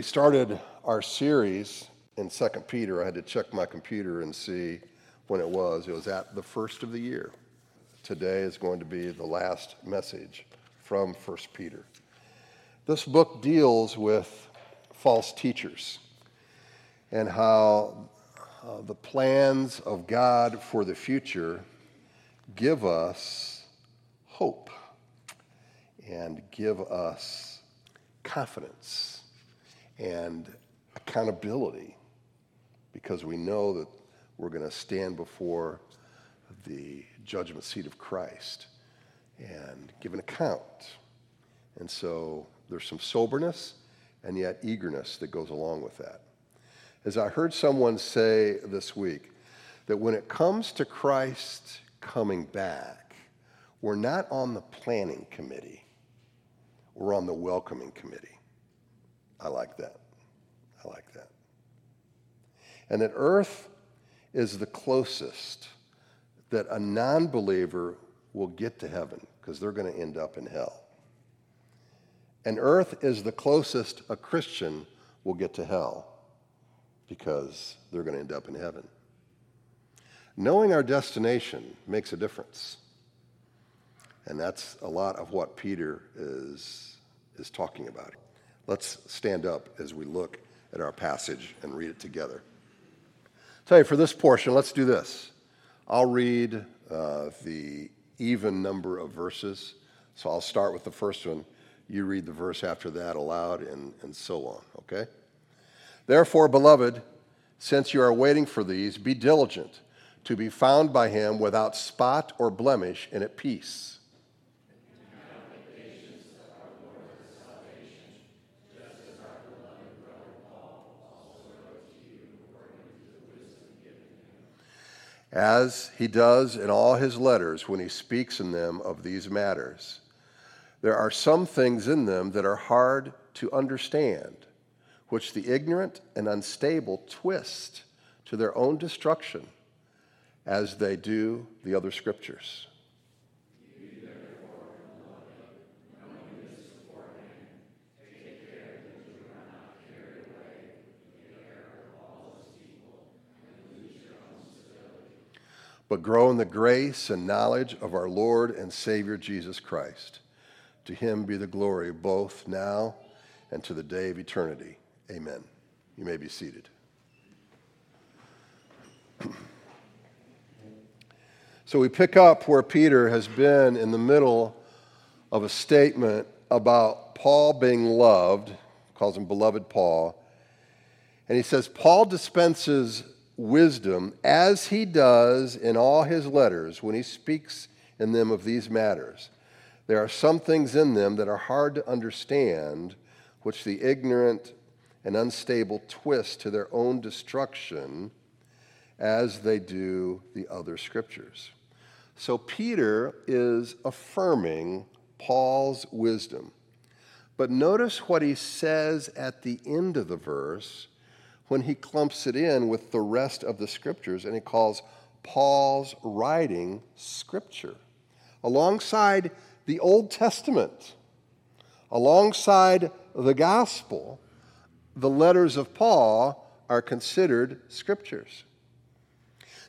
We started our series in 2 Peter. I had to check my computer and see when it was. It was at the first of the year. Today is going to be the last message from 1 Peter. This book deals with false teachers and how uh, the plans of God for the future give us hope and give us confidence and accountability because we know that we're going to stand before the judgment seat of Christ and give an account. And so there's some soberness and yet eagerness that goes along with that. As I heard someone say this week, that when it comes to Christ coming back, we're not on the planning committee, we're on the welcoming committee. I like that. I like that. And that earth is the closest that a non believer will get to heaven because they're going to end up in hell. And earth is the closest a Christian will get to hell because they're going to end up in heaven. Knowing our destination makes a difference. And that's a lot of what Peter is, is talking about. Let's stand up as we look at our passage and read it together. Tell you, for this portion, let's do this. I'll read uh, the even number of verses. So I'll start with the first one. You read the verse after that aloud, and, and so on, okay? Therefore, beloved, since you are waiting for these, be diligent to be found by him without spot or blemish and at peace as he does in all his letters when he speaks in them of these matters. There are some things in them that are hard to understand, which the ignorant and unstable twist to their own destruction, as they do the other scriptures. But grow in the grace and knowledge of our Lord and Savior Jesus Christ. To him be the glory both now and to the day of eternity. Amen. You may be seated. so we pick up where Peter has been in the middle of a statement about Paul being loved, calls him beloved Paul. And he says, Paul dispenses wisdom as he does in all his letters when he speaks in them of these matters. There are some things in them that are hard to understand, which the ignorant and unstable twist to their own destruction as they do the other scriptures. So Peter is affirming Paul's wisdom. But notice what he says at the end of the verse when he clumps it in with the rest of the scriptures and he calls Paul's writing scripture. Alongside the Old Testament, alongside the gospel, the letters of Paul are considered scriptures.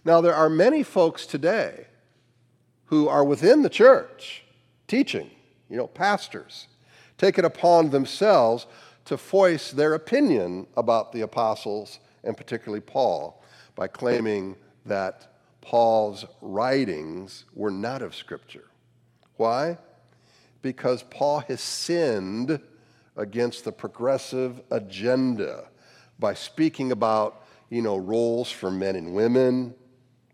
Now, there are many folks today who are within the church teaching, you know, pastors, take it upon themselves to voice their opinion about the apostles, and particularly Paul, by claiming that Paul's writings were not of Scripture. Why? Because Paul has sinned against the progressive agenda by speaking about, you know, roles for men and women.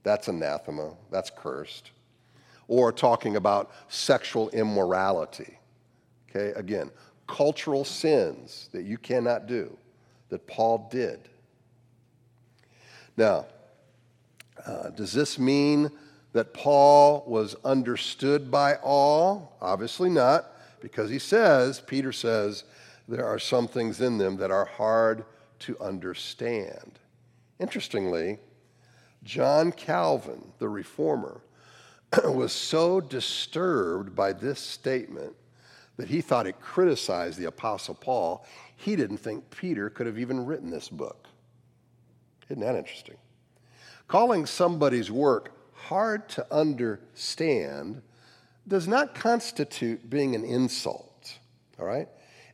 That's anathema, that's cursed. Or talking about sexual immorality. Okay, again, cultural sins that you cannot do that Paul did. Now, uh, does this mean that Paul was understood by all? Obviously not, because he says, Peter says, there are some things in them that are hard to understand. Interestingly, John Calvin, the reformer, was so disturbed by this statement that he thought it criticized the Apostle Paul. he didn't think Peter could have even written this book. Isn't that interesting? Calling somebody's work hard to understand does not constitute being an insult, all right?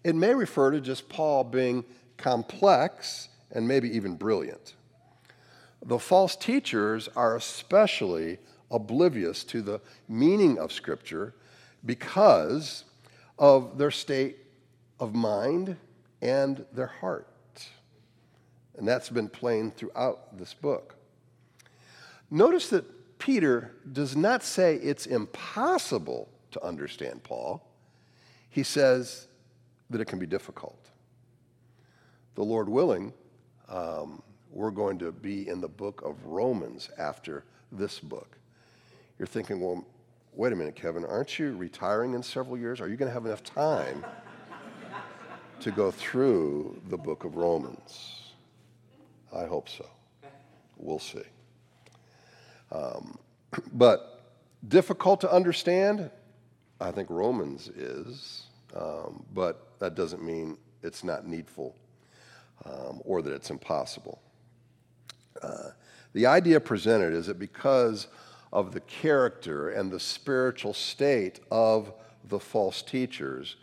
It may refer to just Paul being complex and maybe even brilliant. The false teachers are especially oblivious to the meaning of Scripture because of their state of mind and their heart. And that's been plain throughout this book. Notice that Peter does not say it's impossible to understand Paul, he says that it can be difficult. The Lord willing, um, we're going to be in the book of Romans after this book. You're thinking, well, wait a minute, Kevin, aren't you retiring in several years? Are you going to have enough time to go through the book of Romans? I hope so. We'll see. Um, but difficult to understand? I think Romans is, um, but that doesn't mean it's not needful um, or that it's impossible. Uh, the idea presented is that because of the character and the spiritual state of the false teachers,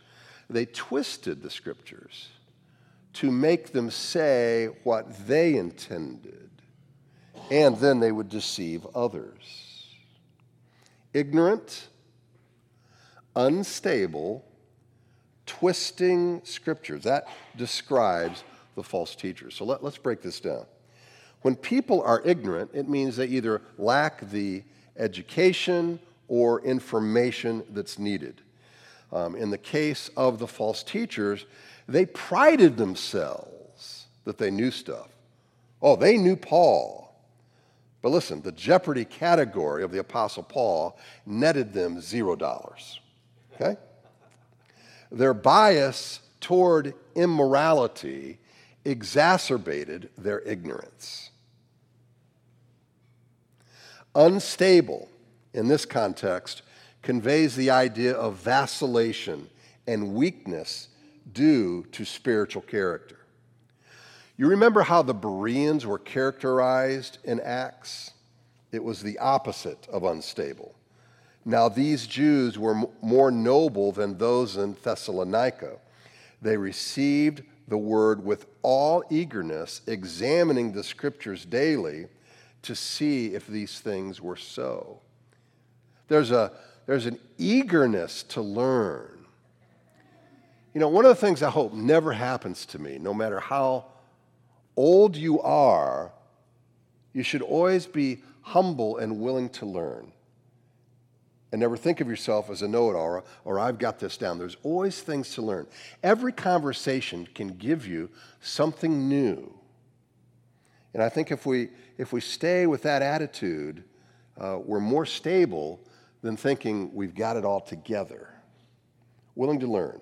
they twisted the scriptures to make them say what they intended, and then they would deceive others. Ignorant, unstable, twisting scriptures. That describes the false teachers. So let, us break this down. When people are ignorant, it means they either lack the education or information that's needed. Um, in the case of the false teachers, they prided themselves that they knew stuff. Oh, they knew Paul. But listen, the jeopardy category of the Apostle Paul netted them zero dollars. Okay? Their bias toward immorality exacerbated their ignorance. Unstable, in this context, conveys the idea of vacillation and weakness due to spiritual character. You remember how the Bereans were characterized in Acts? It was the opposite of unstable. Now, these Jews were more noble than those in Thessalonica. They received the word with all eagerness, examining the scriptures daily to see if these things were so. There's, a, there's an eagerness to learn. You know, one of the things I hope never happens to me, no matter how old you are, you should always be humble and willing to learn. And never think of yourself as a know it all or, or I've got this down. There's always things to learn. Every conversation can give you something new. And I think if we, if we stay with that attitude, uh, we're more stable than thinking we've got it all together. Willing to learn.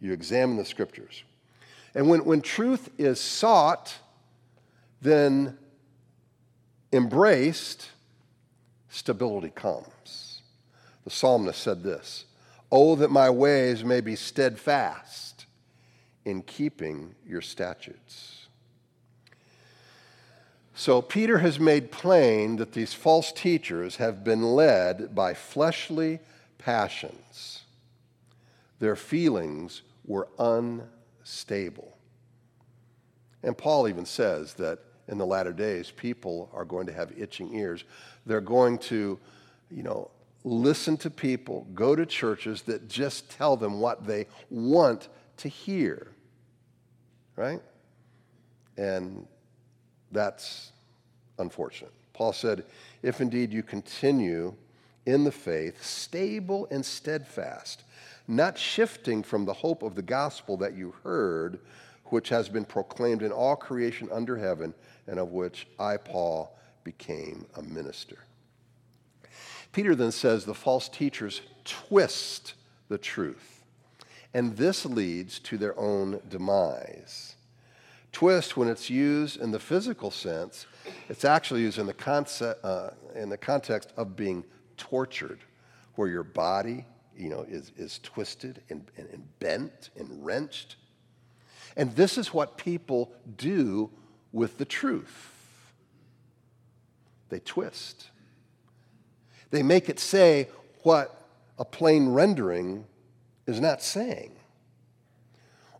You examine the scriptures. And when, when truth is sought, then embraced, stability comes. The psalmist said this Oh, that my ways may be steadfast in keeping your statutes. So, Peter has made plain that these false teachers have been led by fleshly passions. Their feelings were unstable. And Paul even says that in the latter days, people are going to have itching ears. They're going to, you know, listen to people, go to churches that just tell them what they want to hear. Right? And that's unfortunate. Paul said, If indeed you continue in the faith, stable and steadfast, not shifting from the hope of the gospel that you heard, which has been proclaimed in all creation under heaven, and of which I, Paul, became a minister. Peter then says the false teachers twist the truth, and this leads to their own demise. Twist, when it's used in the physical sense, it's actually used in the, concept, uh, in the context of being tortured, where your body you know, is, is twisted and, and, and bent and wrenched. And this is what people do with the truth they twist. They make it say what a plain rendering is not saying.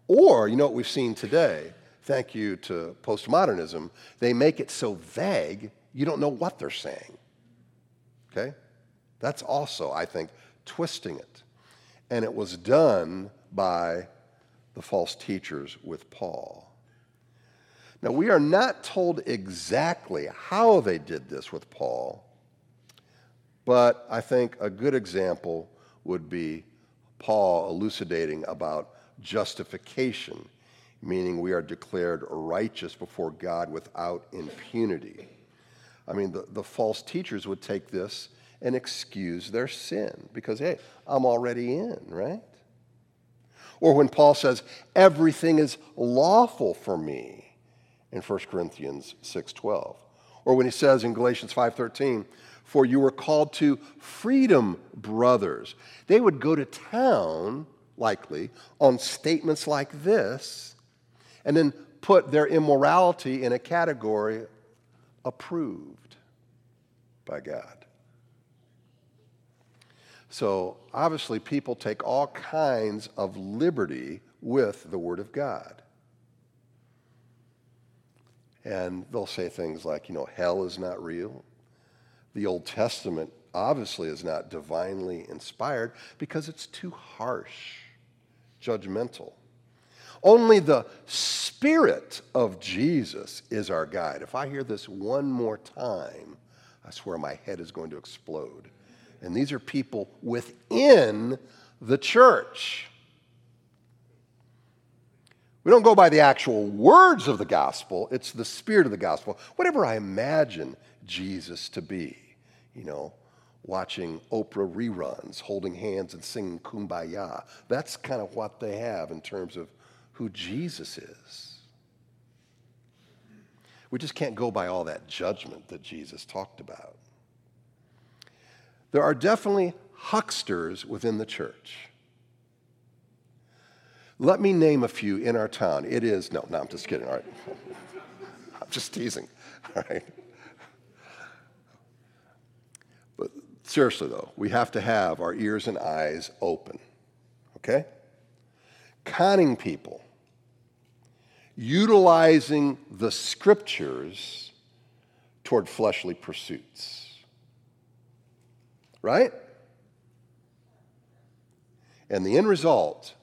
Or, you know what we've seen today? Thank you to postmodernism. They make it so vague, you don't know what they're saying. Okay? That's also, I think, twisting it. And it was done by the false teachers with Paul. Now, we are not told exactly how they did this with Paul, but I think a good example would be Paul elucidating about justification, meaning we are declared righteous before God without impunity. I mean, the, the false teachers would take this and excuse their sin because, hey, I'm already in, right? Or when Paul says, everything is lawful for me in 1 Corinthians 6.12. Or when he says in Galatians 5.13, for you were called to freedom, brothers. They would go to town, likely, on statements like this, and then put their immorality in a category approved by God. So obviously, people take all kinds of liberty with the Word of God. And they'll say things like, you know, hell is not real. The Old Testament obviously is not divinely inspired because it's too harsh, judgmental. Only the Spirit of Jesus is our guide. If I hear this one more time, I swear my head is going to explode. And these are people within the church. We don't go by the actual words of the gospel, it's the spirit of the gospel. Whatever I imagine Jesus to be, you know, watching Oprah reruns, holding hands and singing kumbaya. That's kind of what they have in terms of who Jesus is. We just can't go by all that judgment that Jesus talked about. There are definitely hucksters within the church. Let me name a few in our town. It is, no, no, I'm just kidding, all right. I'm just teasing, all right. But seriously, though, we have to have our ears and eyes open, okay? Conning people, utilizing the scriptures toward fleshly pursuits right? And the end result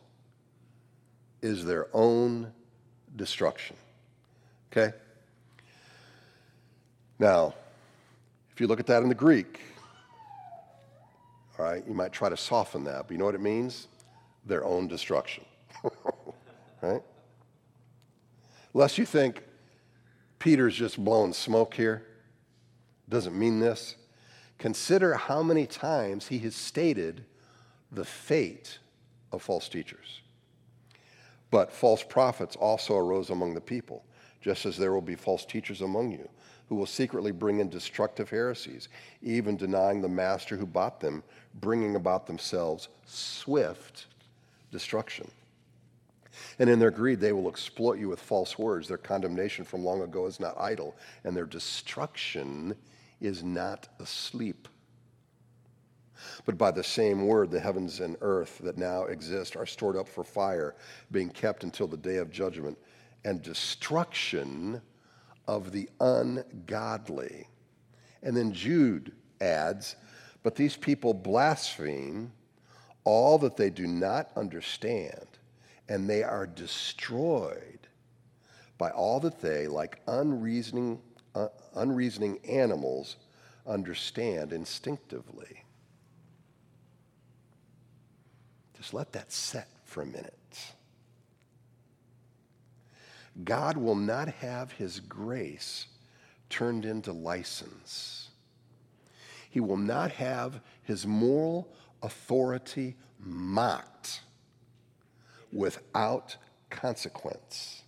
is their own destruction. Okay? Now, if you look at that in the Greek, all right, you might try to soften that, but you know what it means? Their own destruction. right? Lest you think Peter's just blowing smoke here, doesn't mean this. Consider how many times he has stated the fate of false teachers. But false prophets also arose among the people, just as there will be false teachers among you, who will secretly bring in destructive heresies, even denying the master who bought them, bringing about themselves swift destruction. And in their greed, they will exploit you with false words. Their condemnation from long ago is not idle, and their destruction is not asleep. But by the same word, the heavens and earth that now exist are stored up for fire, being kept until the day of judgment and destruction of the ungodly. And then Jude adds, But these people blaspheme all that they do not understand, and they are destroyed by all that they, like unreasoning uh, unreasoning animals understand instinctively. Just let that set for a minute. God will not have his grace turned into license. He will not have his moral authority mocked without consequence.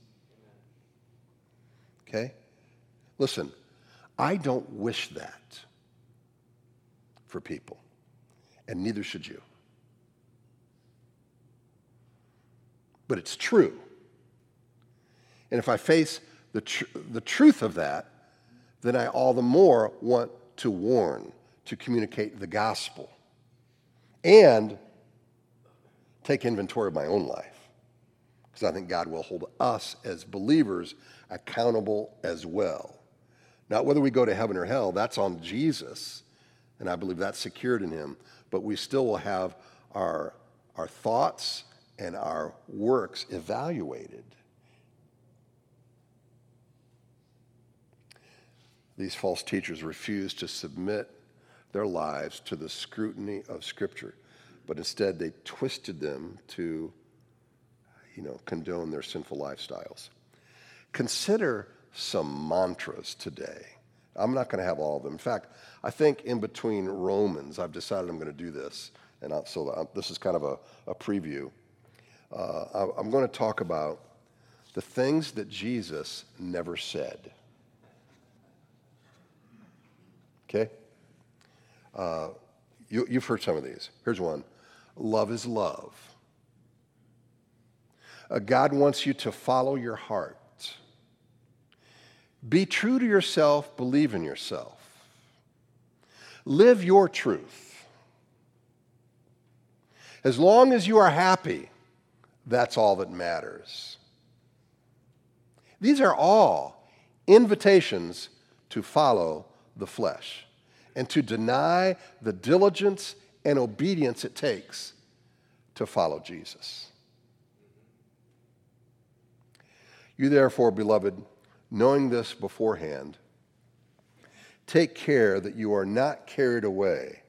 Okay? Listen, I don't wish that for people, and neither should you. But it's true. And if I face the, tr- the truth of that, then I all the more want to warn, to communicate the gospel, and take inventory of my own life. Because I think God will hold us as believers accountable as well. Not whether we go to heaven or hell, that's on Jesus, and I believe that's secured in him, but we still will have our, our thoughts and our works evaluated. These false teachers refuse to submit their lives to the scrutiny of Scripture, but instead they twisted them to, you know, condone their sinful lifestyles. Consider some mantras today. I'm not going to have all of them. In fact, I think in between Romans, I've decided I'm going to do this, and I'll, so uh, this is kind of a, a preview. Uh, I'm going to talk about the things that Jesus never said. Okay? Uh, you, you've heard some of these. Here's one love is love. God wants you to follow your heart. Be true to yourself, believe in yourself. Live your truth. As long as you are happy, that's all that matters. These are all invitations to follow the flesh and to deny the diligence and obedience it takes to follow Jesus. You, therefore, beloved, knowing this beforehand, take care that you are not carried away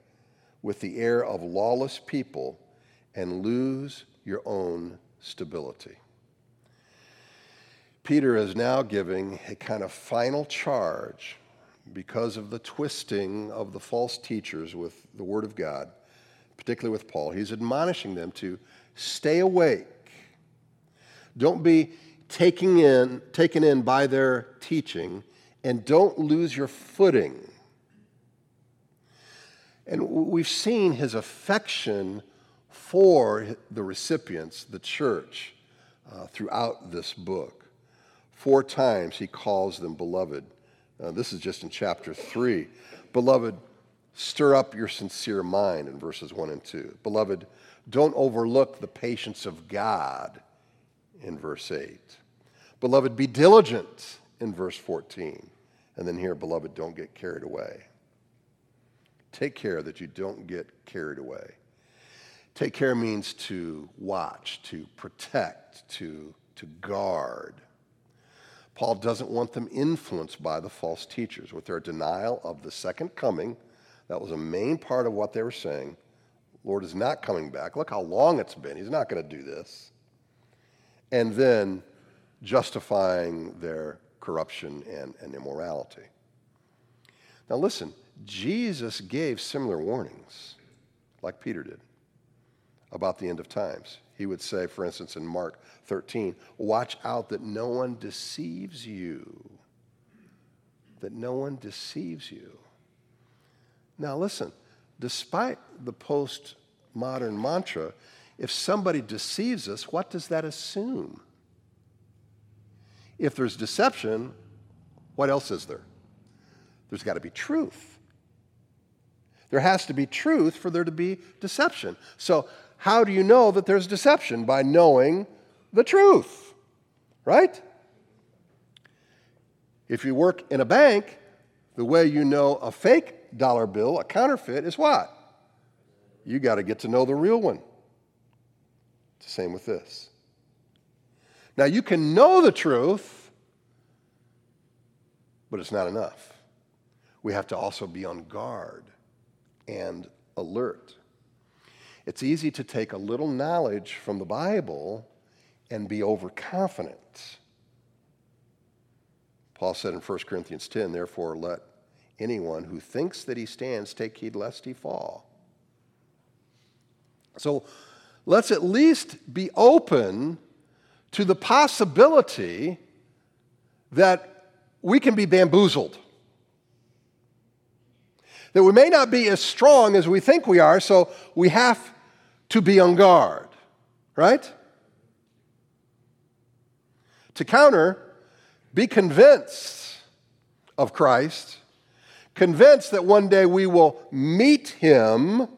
with the air of lawless people and lose your own stability. Peter is now giving a kind of final charge because of the twisting of the false teachers with the Word of God, particularly with Paul. He's admonishing them to stay awake. Don't be taking in, taken in by their teaching, and don't lose your footing. And we've seen his affection for the recipients, the church, uh, throughout this book. Four times he calls them beloved. Uh, this is just in chapter 3. Beloved, stir up your sincere mind in verses 1 and 2. Beloved, don't overlook the patience of God in verse 8. Beloved, be diligent in verse 14. And then here, beloved, don't get carried away. Take care that you don't get carried away. Take care means to watch, to protect, to, to guard. Paul doesn't want them influenced by the false teachers with their denial of the second coming. That was a main part of what they were saying. Lord is not coming back. Look how long it's been. He's not going to do this. And then justifying their corruption and, and immorality. Now, listen, Jesus gave similar warnings, like Peter did, about the end of times. He would say, for instance, in Mark 13, watch out that no one deceives you. That no one deceives you. Now, listen, despite the postmodern mantra, if somebody deceives us, what does that assume? If there's deception, what else is there? There's got to be truth. There has to be truth for there to be deception. So, how do you know that there's deception? By knowing the truth, right? If you work in a bank, the way you know a fake dollar bill, a counterfeit, is what? You got to get to know the real one. It's the same with this. Now, you can know the truth, but it's not enough. We have to also be on guard and alert. It's easy to take a little knowledge from the Bible and be overconfident. Paul said in 1 Corinthians 10, therefore, let anyone who thinks that he stands take heed lest he fall. So let's at least be open to the possibility that we can be bamboozled. That we may not be as strong as we think we are, so we have to be on guard, right? To counter, Be convinced of Christ, convinced that one day we will meet him.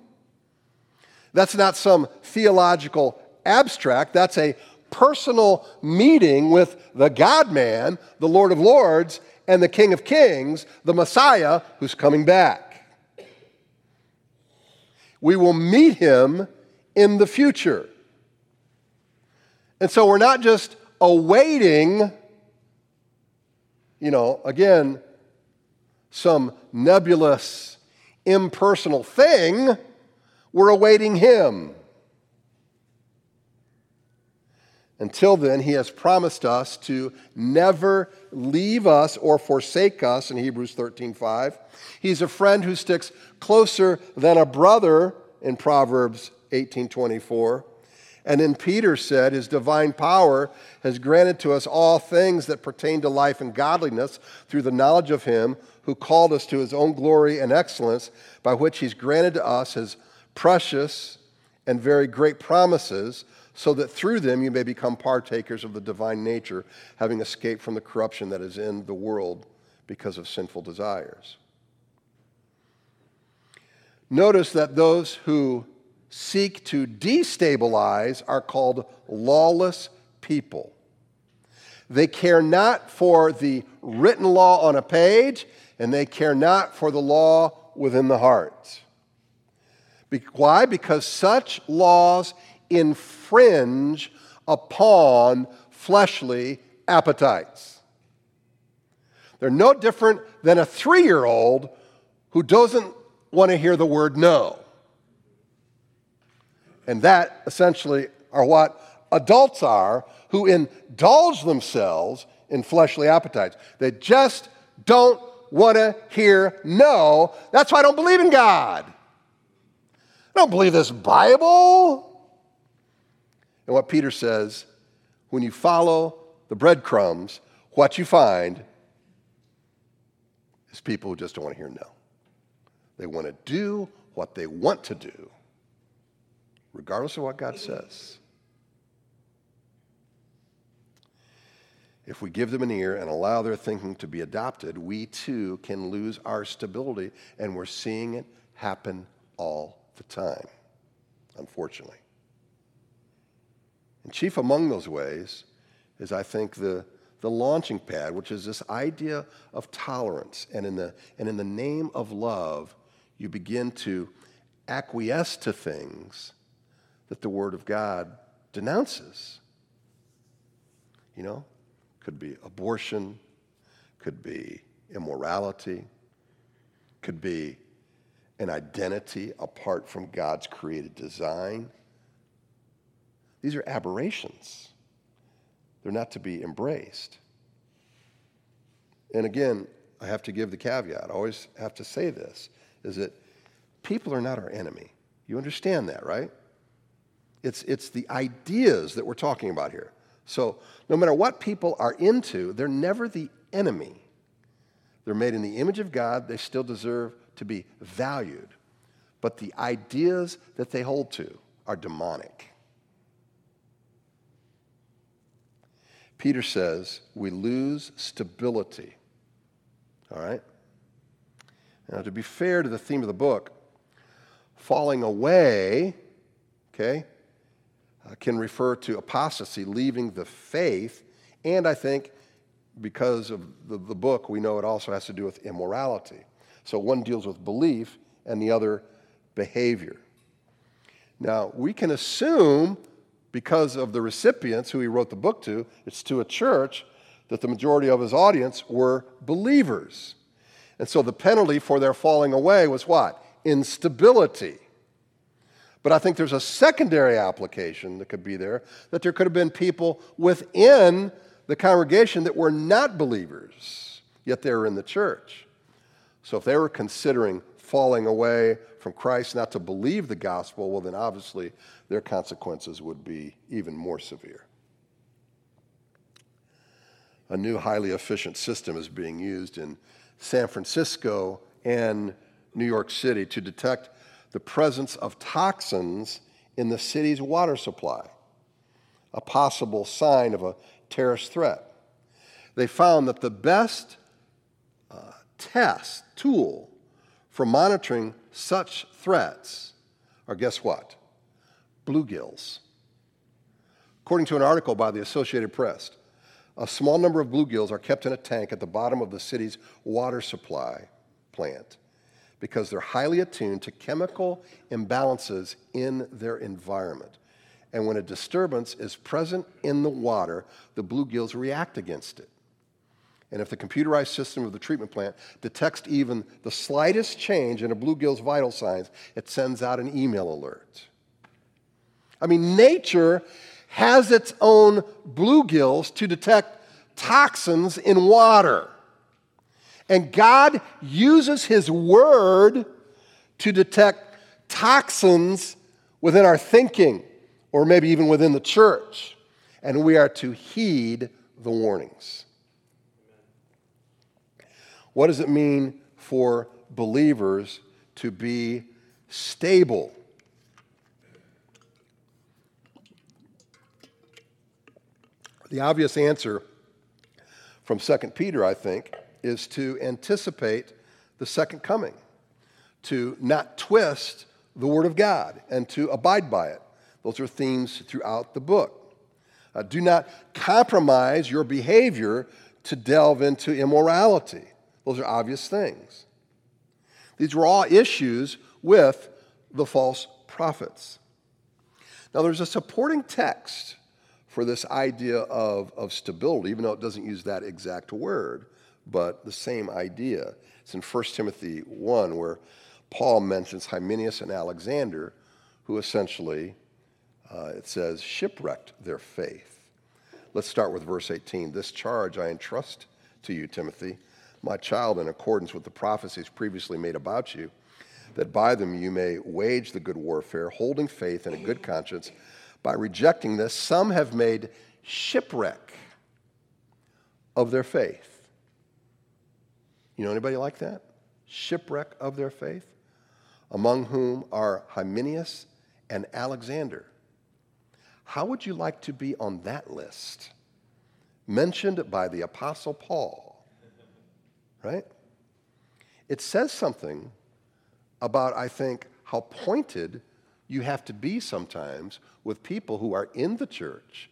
That's not some theological abstract, that's a personal meeting with the God man, the Lord of Lords, and the King of Kings, the Messiah who's coming back. We will meet him in the future. And so we're not just awaiting, you know, again, some nebulous, impersonal thing, we're awaiting him. Until then, he has promised us to never leave us or forsake us in Hebrews 13:5. He's a friend who sticks closer than a brother in Proverbs 18:24. And then Peter said, His divine power has granted to us all things that pertain to life and godliness through the knowledge of Him who called us to His own glory and excellence, by which He's granted to us His precious and very great promises so that through them you may become partakers of the divine nature, having escaped from the corruption that is in the world because of sinful desires. Notice that those who seek to destabilize are called lawless people. They care not for the written law on a page, and they care not for the law within the heart. Why? Because such laws infringe upon fleshly appetites. They're no different than a three year old who doesn't want to hear the word no. And that essentially are what adults are who indulge themselves in fleshly appetites. They just don't want to hear no. That's why I don't believe in God. I don't believe this Bible. And what Peter says when you follow the breadcrumbs, what you find is people who just don't want to hear no. They want to do what they want to do, regardless of what God says. If we give them an ear and allow their thinking to be adopted, we too can lose our stability, and we're seeing it happen all the time, unfortunately. And chief among those ways is, I think, the, the launching pad, which is this idea of tolerance. And in, the, and in the name of love, you begin to acquiesce to things that the Word of God denounces. You know, could be abortion, could be immorality, could be an identity apart from God's created design. These are aberrations. They're not to be embraced. And again, I have to give the caveat. I always have to say this is that people are not our enemy. You understand that, right? It's, it's the ideas that we're talking about here. So, no matter what people are into, they're never the enemy. They're made in the image of God, they still deserve to be valued. But the ideas that they hold to are demonic. Peter says we lose stability. All right? Now, to be fair to the theme of the book, falling away, okay, uh, can refer to apostasy, leaving the faith, and I think because of the, the book, we know it also has to do with immorality. So one deals with belief and the other behavior. Now, we can assume because of the recipients who he wrote the book to, it's to a church, that the majority of his audience were believers. And so the penalty for their falling away was what? Instability. But I think there's a secondary application that could be there that there could have been people within the congregation that were not believers, yet they were in the church. So if they were considering falling away from Christ, not to believe the gospel, well, then obviously their consequences would be even more severe. A new highly efficient system is being used in San Francisco and New York City to detect the presence of toxins in the city's water supply, a possible sign of a terrorist threat. they found that the best uh, test tool for monitoring such threats are guess what? Bluegills. According to an article by the Associated Press, a small number of bluegills are kept in a tank at the bottom of the city's water supply plant because they're highly attuned to chemical imbalances in their environment. And when a disturbance is present in the water, the bluegills react against it. And if the computerized system of the treatment plant detects even the slightest change in a bluegill's vital signs, it sends out an email alert. I mean, nature has its own bluegills to detect toxins in water. And God uses His Word to detect toxins within our thinking, or maybe even within the church. And we are to heed the warnings. What does it mean for believers to be stable? The obvious answer from 2 Peter, I think, is to anticipate the second coming, to not twist the Word of God, and to abide by it. Those are themes throughout the book. Uh, do not compromise your behavior to delve into immorality. Those are obvious things. These were all issues with the false prophets. Now, there's a supporting text for this idea of, of stability, even though it doesn't use that exact word, but the same idea. It's in 1 Timothy 1, where Paul mentions Hymenaeus and Alexander, who essentially, uh, it says, shipwrecked their faith. Let's start with verse 18. This charge I entrust to you, Timothy, my child, in accordance with the prophecies previously made about you, that by them you may wage the good warfare, holding faith and a good conscience by rejecting this, some have made shipwreck of their faith. You know anybody like that? Shipwreck of their faith? Among whom are Hymenaeus and Alexander. How would you like to be on that list? Mentioned by the Apostle Paul, right? It says something about, I think, how pointed you have to be sometimes with people who are in the church.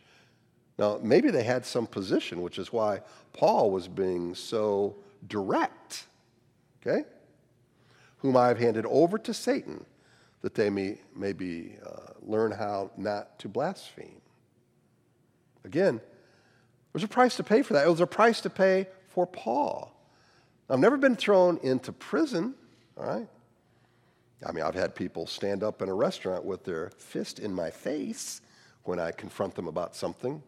Now, maybe they had some position, which is why Paul was being so direct, okay? Whom I have handed over to Satan, that they may maybe uh, learn how not to blaspheme. Again, there's a price to pay for that. It was a price to pay for Paul. I've never been thrown into prison, all right? I mean, I've had people stand up in a restaurant with their fist in my face when I confront them about something.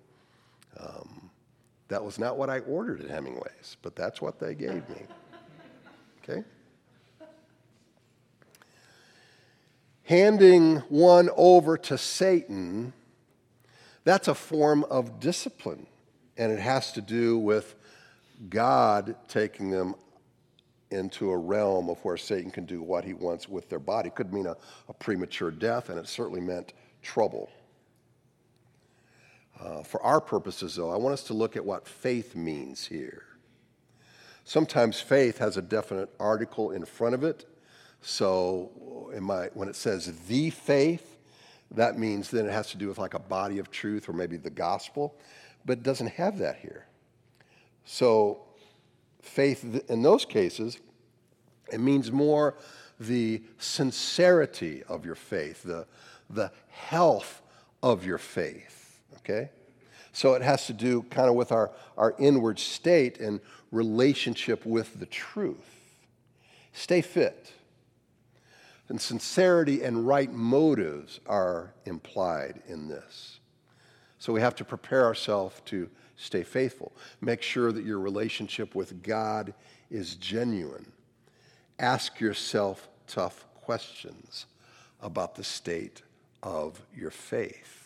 Um, that was not what I ordered at Hemingway's, but that's what they gave me. Okay? Handing one over to Satan, that's a form of discipline, and it has to do with God taking them into a realm of where Satan can do what he wants with their body. It could mean a, a premature death, and it certainly meant trouble. Uh, for our purposes, though, I want us to look at what faith means here. Sometimes faith has a definite article in front of it. So my, when it says the faith, that means then it has to do with like a body of truth or maybe the gospel, but it doesn't have that here. So faith in those cases, it means more the sincerity of your faith, the, the health of your faith, okay? So it has to do kind of with our, our inward state and relationship with the truth. Stay fit. And sincerity and right motives are implied in this. So we have to prepare ourselves to stay faithful. Make sure that your relationship with God is genuine. Ask yourself tough questions about the state of your faith.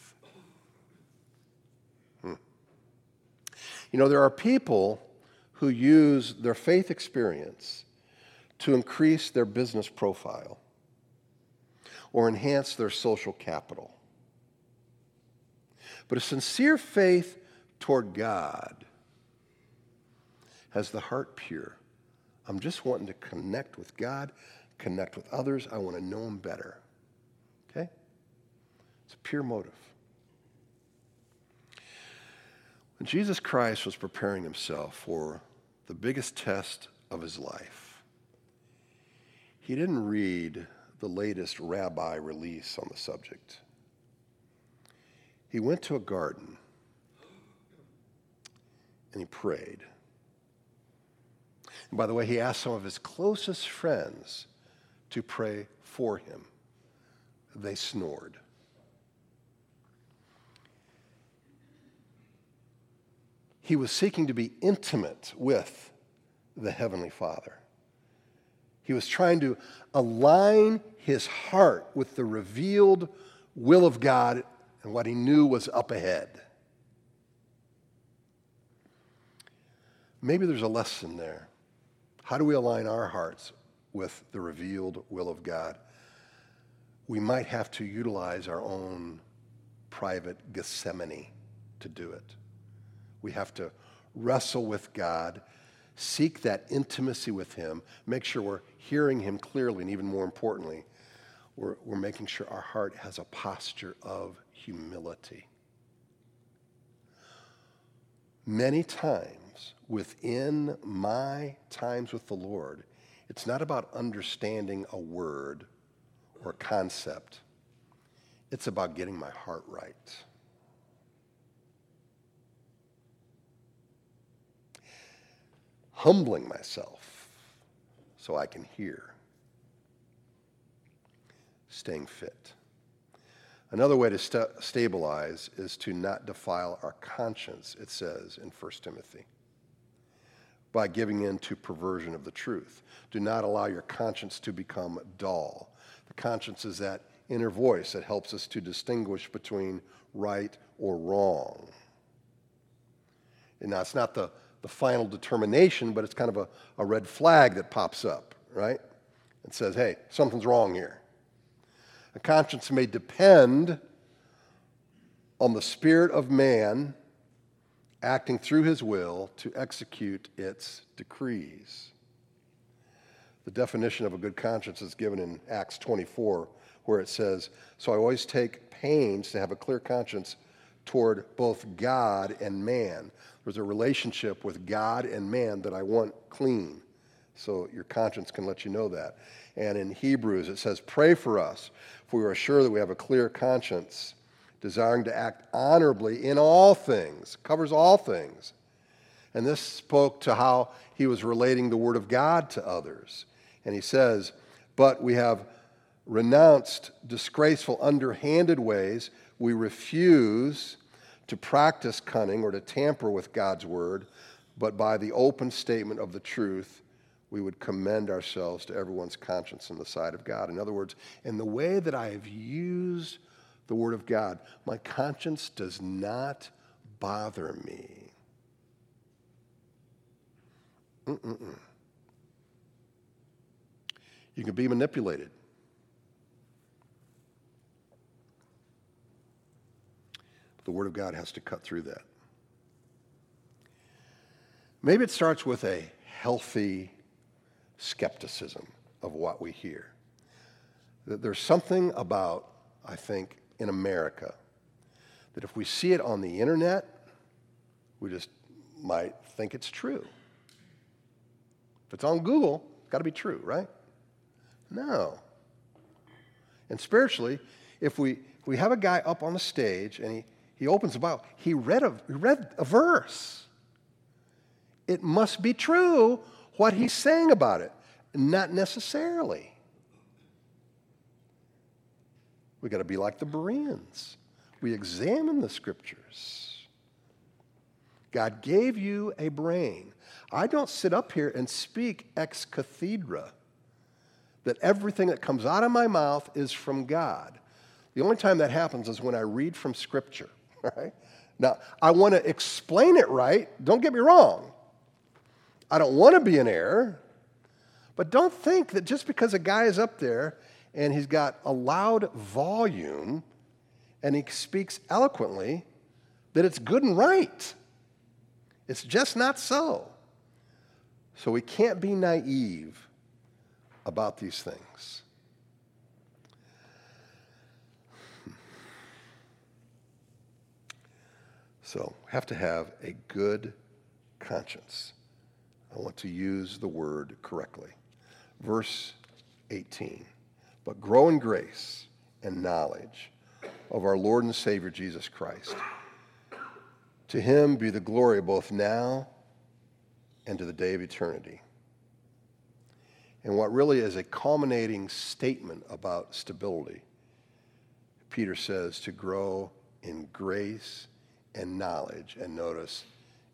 You know, there are people who use their faith experience to increase their business profile or enhance their social capital. But a sincere faith toward God Has the heart pure? I'm just wanting to connect with God, connect with others. I want to know Him better. Okay? It's a pure motive. Jesus Christ was preparing himself for the biggest test of his life, he didn't read the latest rabbi release on the subject. He went to a garden and he prayed. And by the way, he asked some of his closest friends to pray for him. They snored. He was seeking to be intimate with the Heavenly Father. He was trying to align his heart with the revealed will of God and what he knew was up ahead. Maybe there's a lesson there. How do we align our hearts with the revealed will of God? We might have to utilize our own private Gethsemane to do it. We have to wrestle with God, seek that intimacy with Him, make sure we're hearing Him clearly, and even more importantly, we're, we're making sure our heart has a posture of humility. Many times within my times with the Lord, it's not about understanding a word or concept. It's about getting my heart right. Humbling myself so I can hear, staying fit. Another way to st- stabilize is to not defile our conscience, it says in 1 Timothy, by giving in to perversion of the truth. Do not allow your conscience to become dull. The conscience is that inner voice that helps us to distinguish between right or wrong. And now, it's not the the final determination, but it's kind of a, a red flag that pops up, right? It says, hey, something's wrong here. A conscience may depend on the spirit of man acting through his will to execute its decrees. The definition of a good conscience is given in Acts 24, where it says, So I always take pains to have a clear conscience toward both God and man. There's a relationship with God and man that I want clean. So your conscience can let you know that. And in Hebrews, it says, Pray for us, for we are sure that we have a clear conscience, desiring to act honorably in all things, covers all things. And this spoke to how he was relating the Word of God to others. And he says, But we have renounced disgraceful, underhanded ways. We refuse to practice cunning or to tamper with God's word, but by the open statement of the truth, we would commend ourselves to everyone's conscience in the sight of God. In other words, in the way that I have used the word of God, my conscience does not bother me. Mm-mm-mm. You can be manipulated. The Word of God has to cut through that. Maybe it starts with a healthy skepticism of what we hear. That there's something about, I think, in America that if we see it on the internet, we just might think it's true. If it's on Google, it's got to be true, right? No. And spiritually, if we, if we have a guy up on the stage and he, he opens the Bible. He read a, he read a verse. It must be true what he's saying about it. Not necessarily. We've got to be like the Bereans. We examine the scriptures. God gave you a brain. I don't sit up here and speak ex cathedra, that everything that comes out of my mouth is from God. The only time that happens is when I read from Scripture. right? Now, I want to explain it right. Don't get me wrong. I don't want to be in error. But don't think that just because a guy is up there and he's got a loud volume and he speaks eloquently, that it's good and right. It's just not so. So we can't be naive about these things. So, have to have a good conscience. I want to use the word correctly. Verse 18. But grow in grace and knowledge of our Lord and Savior Jesus Christ. To him be the glory both now and to the day of eternity. And what really is a culminating statement about stability, Peter says to grow in grace and knowledge. And notice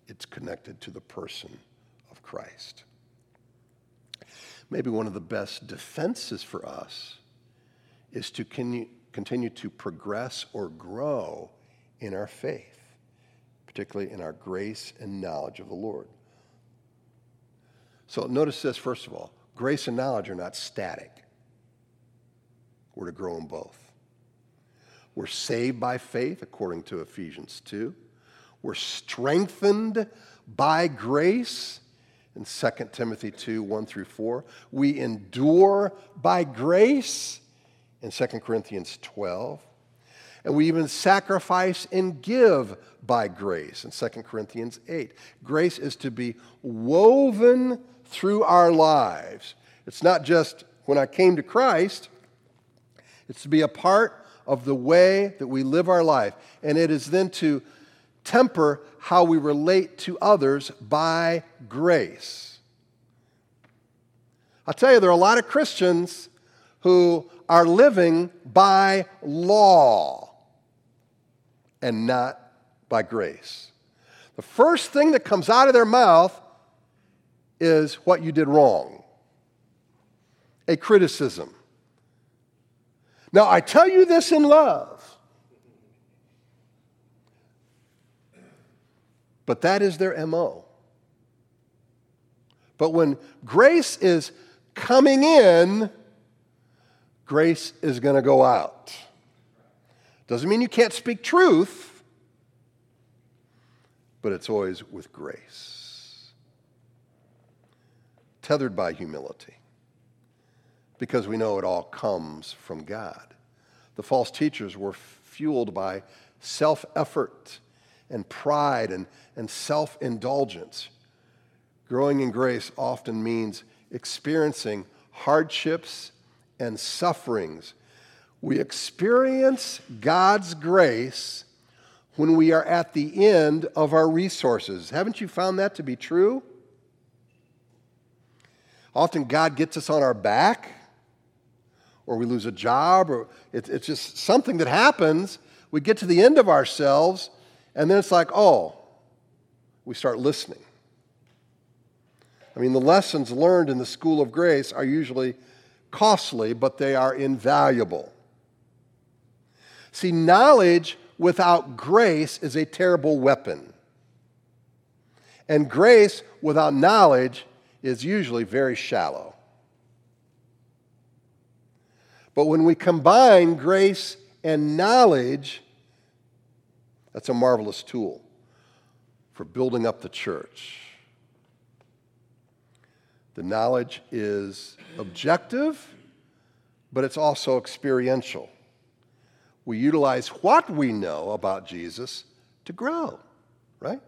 it's connected to the person of Christ. Maybe one of the best defenses for us is to continue to progress or grow in our faith, particularly in our grace and knowledge of the Lord. So notice this, first of all grace and knowledge are not static. We're to grow in both. We're saved by faith, according to Ephesians 2. We're strengthened by grace in 2 Timothy 2 1 through 4. We endure by grace in 2 Corinthians 12. And we even sacrifice and give by grace in 2 Corinthians 8. Grace is to be woven through our lives. It's not just when I came to Christ, it's to be a part of the way that we live our life. And it is then to temper how we relate to others by grace. I'll tell you, there are a lot of Christians who are living by law and not by grace. The first thing that comes out of their mouth is what you did wrong, a criticism. Now, I tell you this in love. But that is their MO. But when grace is coming in, grace is going to go out. Doesn't mean you can't speak truth, but it's always with grace, tethered by humility because we know it all comes from God. The false teachers were fueled by self effort and pride and, and self indulgence. Growing in grace often means experiencing hardships and sufferings. We experience God's grace when we are at the end of our resources. Haven't you found that to be true? Often God gets us on our back or we lose a job, or it, it's just something that happens. We get to the end of ourselves, and then it's like, oh, we start listening. I mean, the lessons learned in the school of grace are usually costly, but they are invaluable. See, knowledge without grace is a terrible weapon. And grace without knowledge is usually very shallow. But when we combine grace and knowledge, that's a marvelous tool for building up the church. The knowledge is objective, but it's also experiential. We utilize what we know about Jesus to grow, right?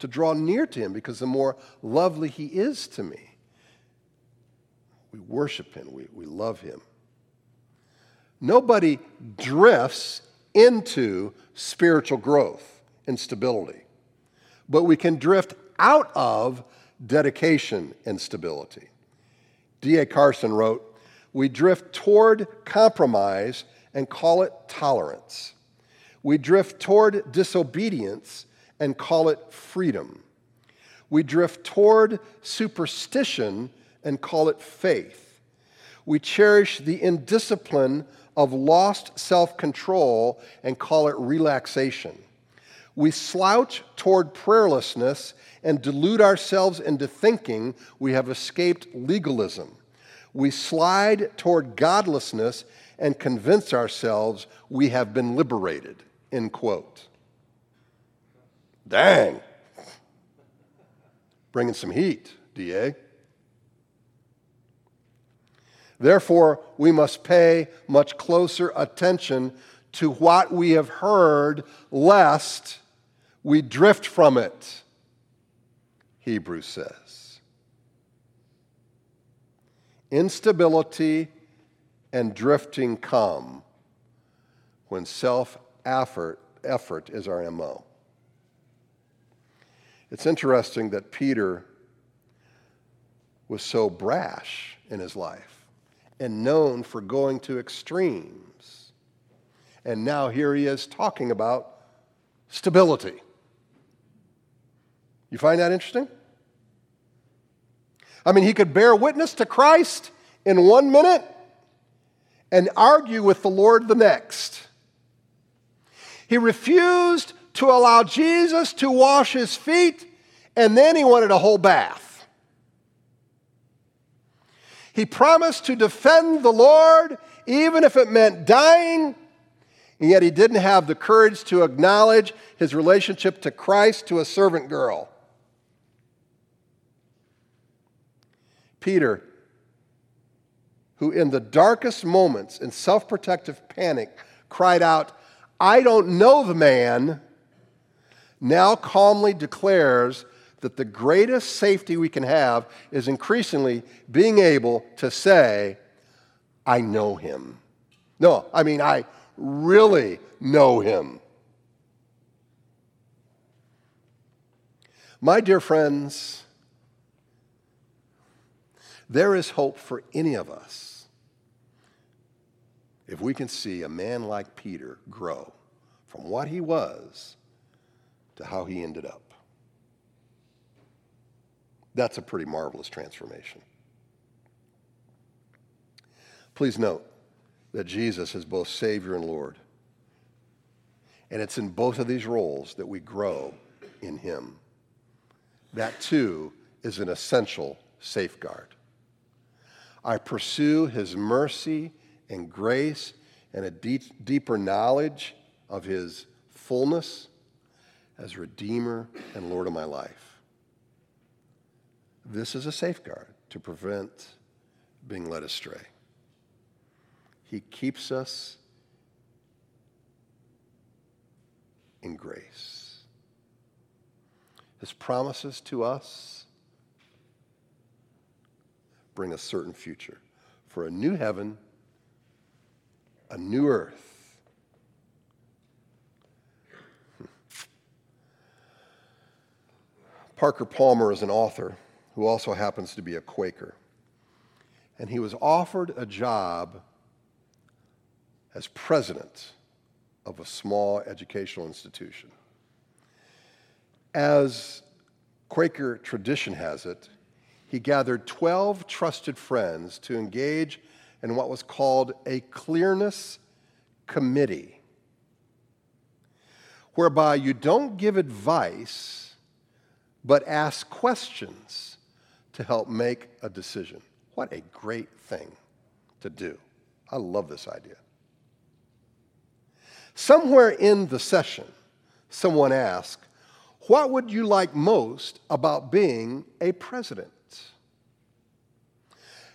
To draw near to him because the more lovely he is to me, we worship him, we, we love him. Nobody drifts into spiritual growth and stability, but we can drift out of dedication and stability. D.A. Carson wrote, We drift toward compromise and call it tolerance. We drift toward disobedience and call it freedom. We drift toward superstition and call it faith. We cherish the indiscipline of lost self control and call it relaxation. We slouch toward prayerlessness and delude ourselves into thinking we have escaped legalism. We slide toward godlessness and convince ourselves we have been liberated. End quote. Dang. Bringing some heat, DA. Therefore, we must pay much closer attention to what we have heard, lest we drift from it, Hebrews says. Instability and drifting come when self effort, effort is our MO. It's interesting that Peter was so brash in his life and known for going to extremes. And now here he is talking about stability. You find that interesting? I mean, he could bear witness to Christ in one minute and argue with the Lord the next. He refused to allow Jesus to wash his feet, and then he wanted a whole bath. He promised to defend the Lord, even if it meant dying, and yet he didn't have the courage to acknowledge his relationship to Christ to a servant girl. Peter, who in the darkest moments in self protective panic cried out, I don't know the man, now calmly declares that the greatest safety we can have is increasingly being able to say, I know him. No, I mean, I really know him. My dear friends, there is hope for any of us if we can see a man like Peter grow from what he was to how he ended up. That's a pretty marvelous transformation. Please note that Jesus is both Savior and Lord. And it's in both of these roles that we grow in Him. That too is an essential safeguard. I pursue his mercy and grace and a deep, deeper knowledge of his fullness as Redeemer and Lord of my life. This is a safeguard to prevent being led astray. He keeps us in grace. His promises to us bring a certain future for a new heaven, a new earth. Hmm. Parker Palmer is an author who also happens to be a Quaker. And he was offered a job as president of a small educational institution. As Quaker tradition has it, he gathered 12 trusted friends to engage in what was called a clearness committee, whereby you don't give advice, but ask questions to help make a decision. What a great thing to do. I love this idea. Somewhere in the session, someone asked, What would you like most about being a president?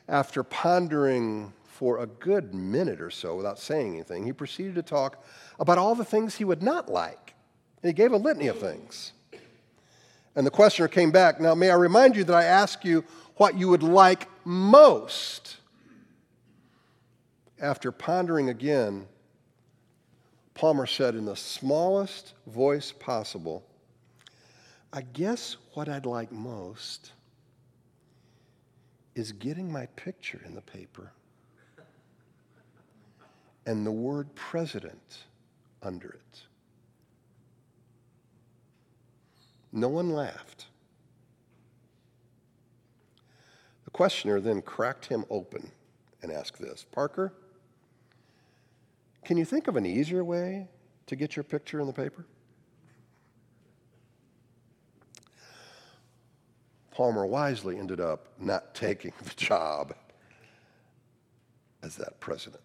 After pondering for a good minute or so without saying anything, he proceeded to talk about all the things he would not like. And he gave a litany of things. And the questioner came back, Now, may I remind you that I ask you what you would like most? After pondering again, Palmer said in the smallest voice possible, I guess what I'd like most is getting my picture in the paper and the word president under it. No one laughed. The questioner then cracked him open and asked this Parker, can you think of an easier way to get your picture in the paper? Palmer wisely ended up not taking the job as that president.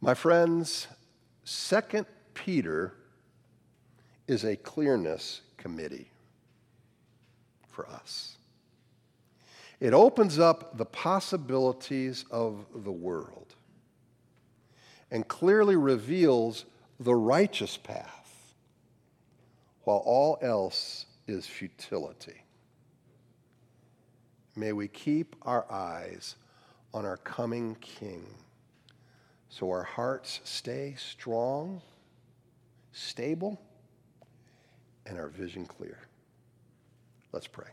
My friends, Second Peter is a clearness committee for us. It opens up the possibilities of the world and clearly reveals the righteous path, while all else is futility. May we keep our eyes on our coming King so our hearts stay strong, stable, and our vision clear. Let's pray.